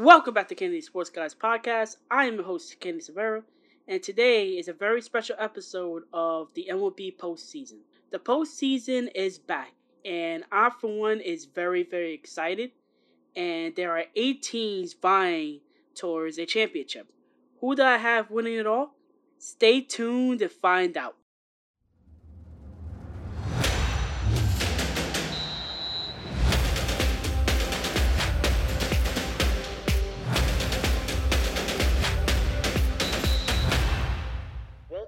Welcome back to Kenny the Sports Guy's Podcast. I am your host, Kennedy Severa, and today is a very special episode of the MLB postseason. The postseason is back, and I, for one, is very, very excited. And there are eight teams vying towards a championship. Who do I have winning it all? Stay tuned to find out.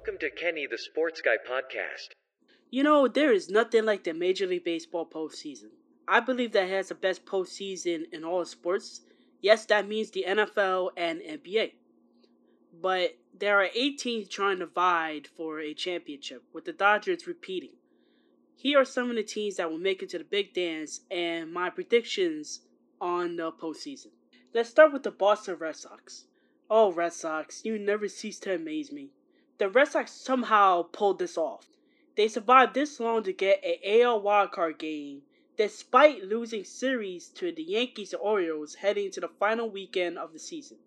Welcome to Kenny the Sports Guy podcast. You know, there is nothing like the Major League Baseball postseason. I believe that has the best postseason in all sports. Yes, that means the NFL and NBA. But there are eight teams trying to vie for a championship, with the Dodgers repeating. Here are some of the teams that will make it to the big dance and my predictions on the postseason. Let's start with the Boston Red Sox. Oh, Red Sox, you never cease to amaze me. The Red Sox somehow pulled this off. They survived this long to get a AL wildcard game despite losing series to the Yankees and Orioles heading to the final weekend of the season.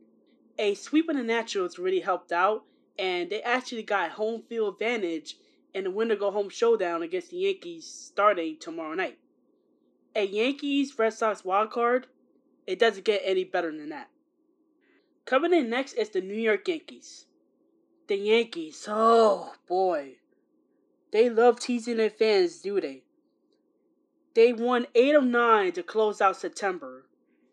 A sweep of the Nationals really helped out, and they actually got home field advantage in the winner go home showdown against the Yankees starting tomorrow night. A Yankees Red Sox wild card, it doesn't get any better than that. Coming in next is the New York Yankees. The Yankees, oh boy. They love teasing their fans, do they? They won 8 of 9 to close out September,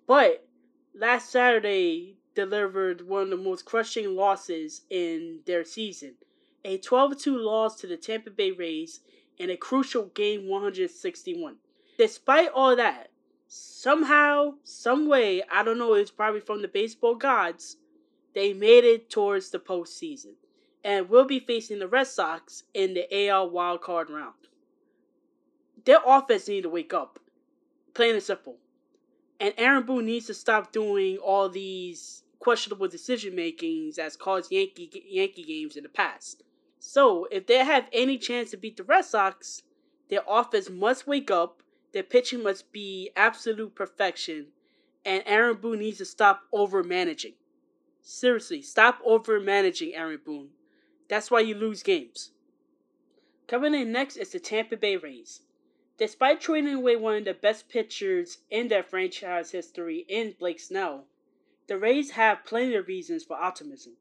but last Saturday delivered one of the most crushing losses in their season a 12 2 loss to the Tampa Bay Rays in a crucial game 161. Despite all that, somehow, some way, I don't know, it's probably from the baseball gods, they made it towards the postseason and will be facing the Red Sox in the AL wildcard round. Their offense needs to wake up, plain and simple. And Aaron Boone needs to stop doing all these questionable decision makings that's caused Yankee Yankee games in the past. So, if they have any chance to beat the Red Sox, their offense must wake up, their pitching must be absolute perfection, and Aaron Boone needs to stop over managing. Seriously, stop over managing Aaron Boone. That's why you lose games. Coming in next is the Tampa Bay Rays. Despite trading away one of the best pitchers in their franchise history in Blake Snell, the Rays have plenty of reasons for optimism.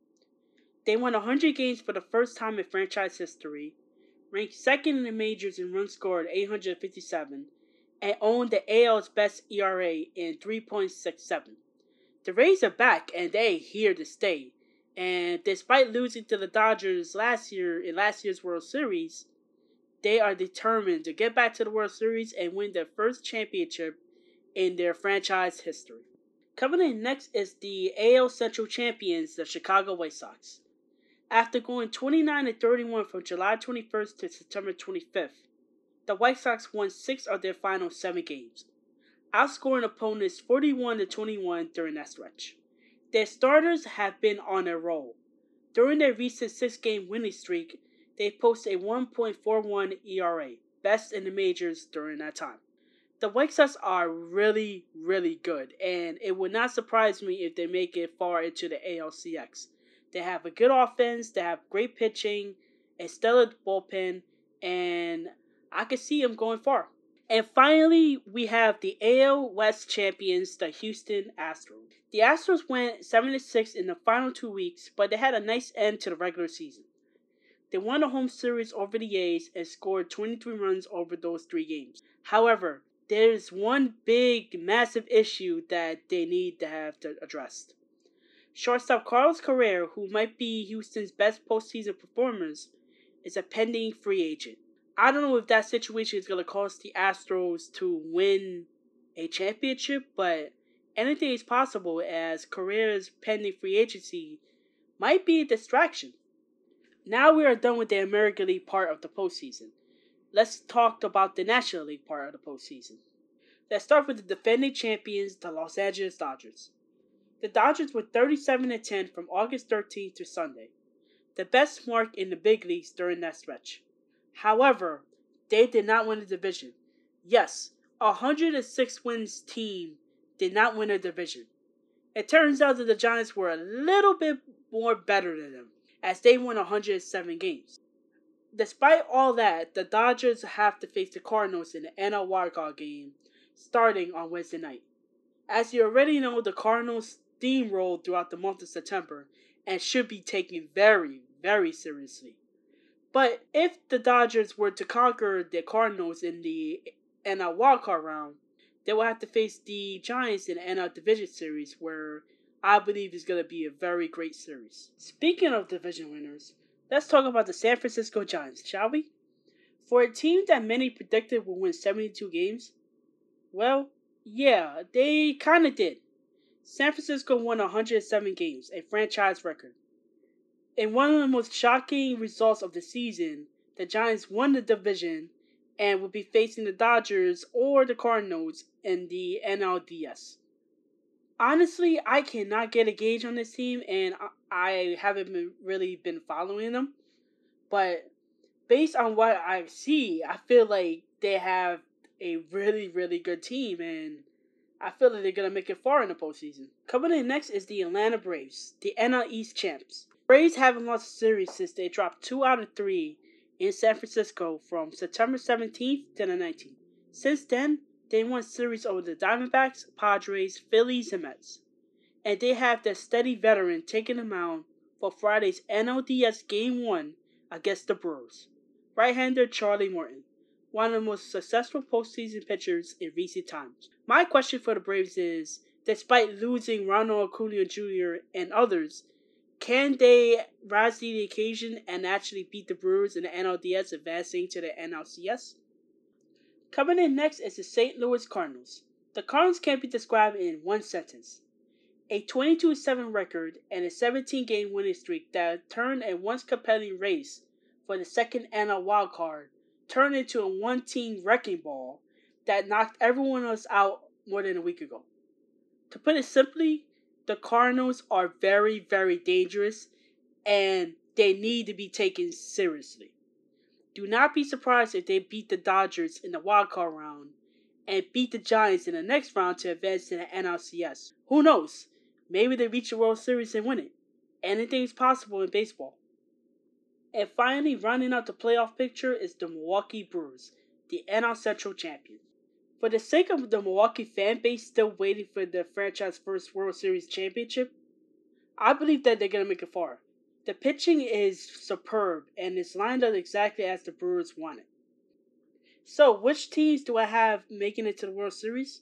They won 100 games for the first time in franchise history, ranked second in the majors in runs scored 857, and owned the AL's best ERA in 3.67. The Rays are back and they here to stay, and despite losing to the Dodgers last year in last year's World Series, they are determined to get back to the World Series and win their first championship in their franchise history. Coming in next is the AL Central champions, the Chicago White Sox. After going 29 31 from July 21st to September 25th, the White Sox won six of their final seven games, outscoring opponents 41 21 during that stretch. Their starters have been on a roll. During their recent six game winning streak, they posted a 1.41 ERA, best in the majors during that time. The White Sox are really, really good, and it would not surprise me if they make it far into the ALCS. They have a good offense, they have great pitching, a stellar bullpen, and I could see them going far. And finally, we have the AL West champions, the Houston Astros. The Astros went 7 6 in the final two weeks, but they had a nice end to the regular season. They won the home series over the A's and scored 23 runs over those three games. However, there's one big, massive issue that they need to have to addressed. Shortstop Carlos Correa, who might be Houston's best postseason performers, is a pending free agent. I don't know if that situation is going to cost the Astros to win a championship, but anything is possible as Correa's pending free agency might be a distraction. Now we are done with the American League part of the postseason. Let's talk about the National League part of the postseason. Let's start with the defending champions, the Los Angeles Dodgers. The Dodgers were 37 10 from August 13th to Sunday, the best mark in the big leagues during that stretch. However, they did not win the division. Yes, a 106 wins team did not win a division. It turns out that the Giants were a little bit more better than them, as they won 107 games. Despite all that, the Dodgers have to face the Cardinals in the NL wildcard game starting on Wednesday night. As you already know, the Cardinals steamrolled throughout the month of September and should be taken very, very seriously. But if the Dodgers were to conquer the Cardinals in the NL wildcard round, they will have to face the Giants in the NL Division Series, where I believe is going to be a very great series. Speaking of division winners, let's talk about the San Francisco Giants, shall we? For a team that many predicted would win 72 games, well, yeah, they kind of did. San Francisco won 107 games, a franchise record. In one of the most shocking results of the season, the Giants won the division and will be facing the Dodgers or the Cardinals in the NLDS. Honestly, I cannot get a gauge on this team, and I haven't been, really been following them. But based on what I see, I feel like they have a really, really good team, and I feel like they're gonna make it far in the postseason. Coming in next is the Atlanta Braves, the NL East champs. Braves haven't lost a series since they dropped two out of three in San Francisco from September 17th to the 19th. Since then, they won series over the Diamondbacks, Padres, Phillies, and Mets. And they have their steady veteran taking the mound for Friday's NLDS Game 1 against the Brewers. Right-hander Charlie Morton, one of the most successful postseason pitchers in recent times. My question for the Braves is, despite losing Ronald Acuna Jr. and others, can they rise to the occasion and actually beat the Brewers in the NLDS, advancing to the NLCS? Coming in next is the St. Louis Cardinals. The Cardinals can be described in one sentence a 22 7 record and a 17 game winning streak that turned a once compelling race for the second NL wildcard turned into a one team wrecking ball that knocked everyone else out more than a week ago. To put it simply, the Cardinals are very, very dangerous and they need to be taken seriously. Do not be surprised if they beat the Dodgers in the wildcard round and beat the Giants in the next round to advance to the NLCS. Who knows? Maybe they reach the World Series and win it. Anything's possible in baseball. And finally, rounding out the playoff picture is the Milwaukee Brewers, the NL Central champions. For the sake of the Milwaukee fan base still waiting for their franchise first World Series championship, I believe that they're going to make it far. The pitching is superb and it's lined up exactly as the Brewers wanted. So, which teams do I have making it to the World Series?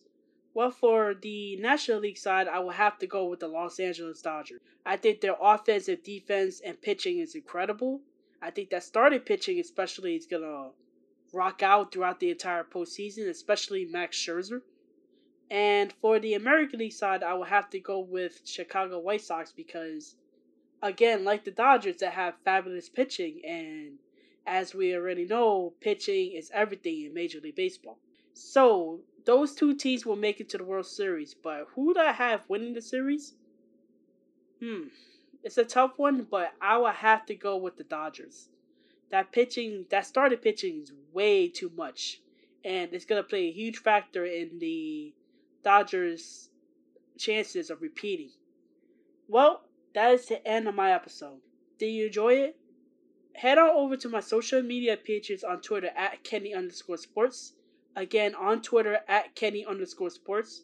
Well, for the National League side, I will have to go with the Los Angeles Dodgers. I think their offensive, defense, and pitching is incredible. I think that starting pitching, especially, is going to rock out throughout the entire postseason, especially Max Scherzer. And for the American League side, I will have to go with Chicago White Sox because, again, like the Dodgers, that have fabulous pitching, and as we already know, pitching is everything in Major League Baseball. So those two teams will make it to the World Series, but who do I have winning the series? Hmm, it's a tough one, but I will have to go with the Dodgers. That pitching, that started pitching is way too much, and it's gonna play a huge factor in the Dodgers' chances of repeating. Well, that is the end of my episode. Did you enjoy it? Head on over to my social media pages on Twitter at Kenny underscore sports. Again, on Twitter at Kenny underscore sports.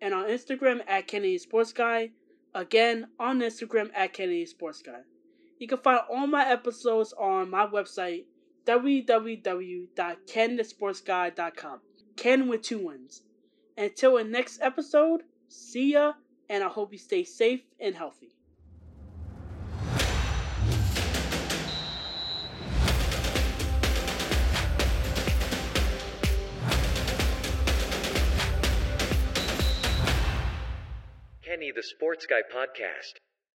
And on Instagram at Kenny Sports Guy. Again, on Instagram at Kenny Sports Guy. You can find all my episodes on my website, www.kennthesportsguy.com. Ken with two ones. Until the next episode, see ya, and I hope you stay safe and healthy. Kenny the Sports Guy Podcast.